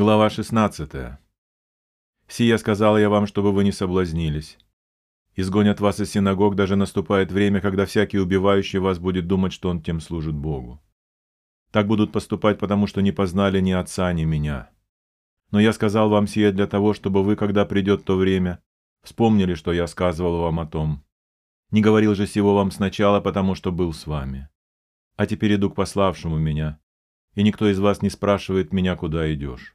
Глава 16. «Сия сказал я вам, чтобы вы не соблазнились. Изгонят вас из синагог, даже наступает время, когда всякий убивающий вас будет думать, что он тем служит Богу. Так будут поступать, потому что не познали ни отца, ни меня. Но я сказал вам сие для того, чтобы вы, когда придет то время, вспомнили, что я сказывал вам о том. Не говорил же сего вам сначала, потому что был с вами. А теперь иду к пославшему меня, и никто из вас не спрашивает меня, куда идешь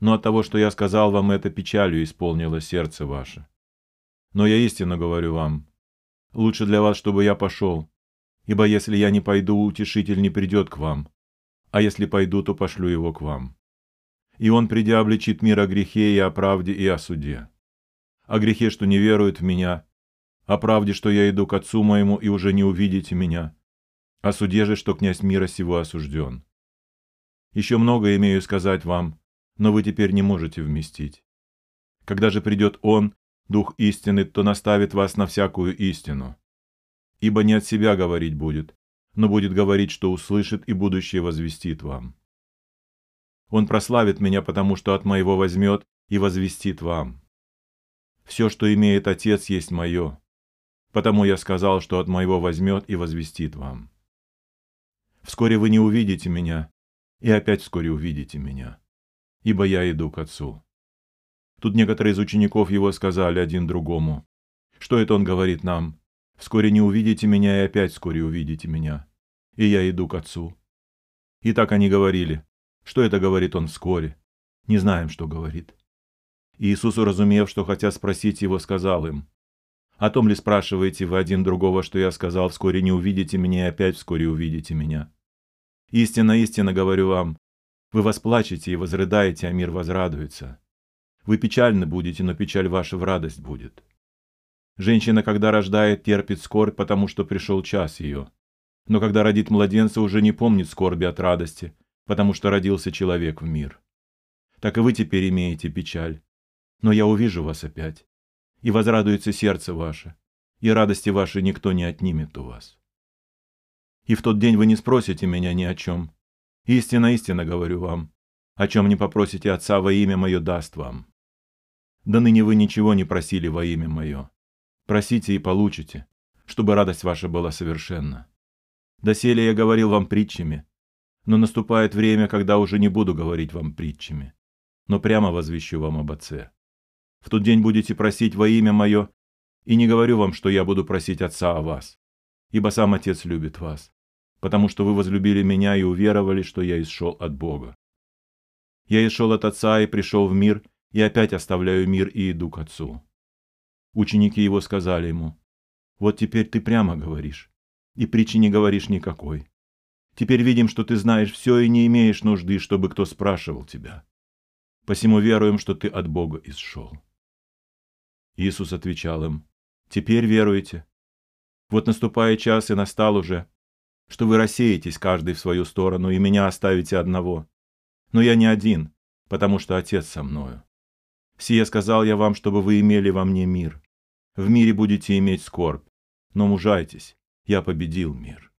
но от того, что я сказал вам это, печалью исполнило сердце ваше. Но я истинно говорю вам, лучше для вас, чтобы я пошел, ибо если я не пойду, утешитель не придет к вам, а если пойду, то пошлю его к вам. И он, придя, обличит мир о грехе и о правде и о суде. О грехе, что не веруют в меня, о правде, что я иду к отцу моему и уже не увидите меня, о суде же, что князь мира сего осужден. Еще много имею сказать вам, но вы теперь не можете вместить. Когда же придет Он, Дух истины, то наставит вас на всякую истину. Ибо не от себя говорить будет, но будет говорить, что услышит и будущее возвестит вам. Он прославит меня, потому что от моего возьмет и возвестит вам. Все, что имеет Отец, есть мое. Потому я сказал, что от моего возьмет и возвестит вам. Вскоре вы не увидите меня, и опять вскоре увидите меня ибо я иду к Отцу». Тут некоторые из учеников его сказали один другому, «Что это он говорит нам? Вскоре не увидите меня, и опять вскоре увидите меня. И я иду к Отцу». И так они говорили, «Что это говорит он вскоре? Не знаем, что говорит». Иисус, уразумев, что хотят спросить его, сказал им, «О том ли спрашиваете вы один другого, что я сказал, вскоре не увидите меня, и опять вскоре увидите меня? Истинно, истинно говорю вам, вы восплачете и возрыдаете, а мир возрадуется. Вы печальны будете, но печаль ваша в радость будет. Женщина, когда рождает, терпит скорбь, потому что пришел час ее. Но когда родит младенца, уже не помнит скорби от радости, потому что родился человек в мир. Так и вы теперь имеете печаль. Но я увижу вас опять, и возрадуется сердце ваше, и радости вашей никто не отнимет у вас. И в тот день вы не спросите меня ни о чем, Истинно, истинно говорю вам, о чем не попросите Отца во имя Мое даст вам. Да ныне вы ничего не просили во имя Мое. Просите и получите, чтобы радость ваша была совершенна. Доселе я говорил вам притчами, но наступает время, когда уже не буду говорить вам притчами, но прямо возвещу вам об Отце. В тот день будете просить во имя Мое, и не говорю вам, что я буду просить Отца о вас, ибо сам Отец любит вас потому что вы возлюбили меня и уверовали, что я исшел от Бога. Я исшел от Отца и пришел в мир, и опять оставляю мир и иду к Отцу». Ученики его сказали ему, «Вот теперь ты прямо говоришь, и притчи не говоришь никакой. Теперь видим, что ты знаешь все и не имеешь нужды, чтобы кто спрашивал тебя. Посему веруем, что ты от Бога исшел». Иисус отвечал им, «Теперь веруете? Вот наступает час, и настал уже, что вы рассеетесь каждый в свою сторону и меня оставите одного. Но я не один, потому что Отец со мною. Сие сказал я вам, чтобы вы имели во мне мир. В мире будете иметь скорбь, но мужайтесь, я победил мир.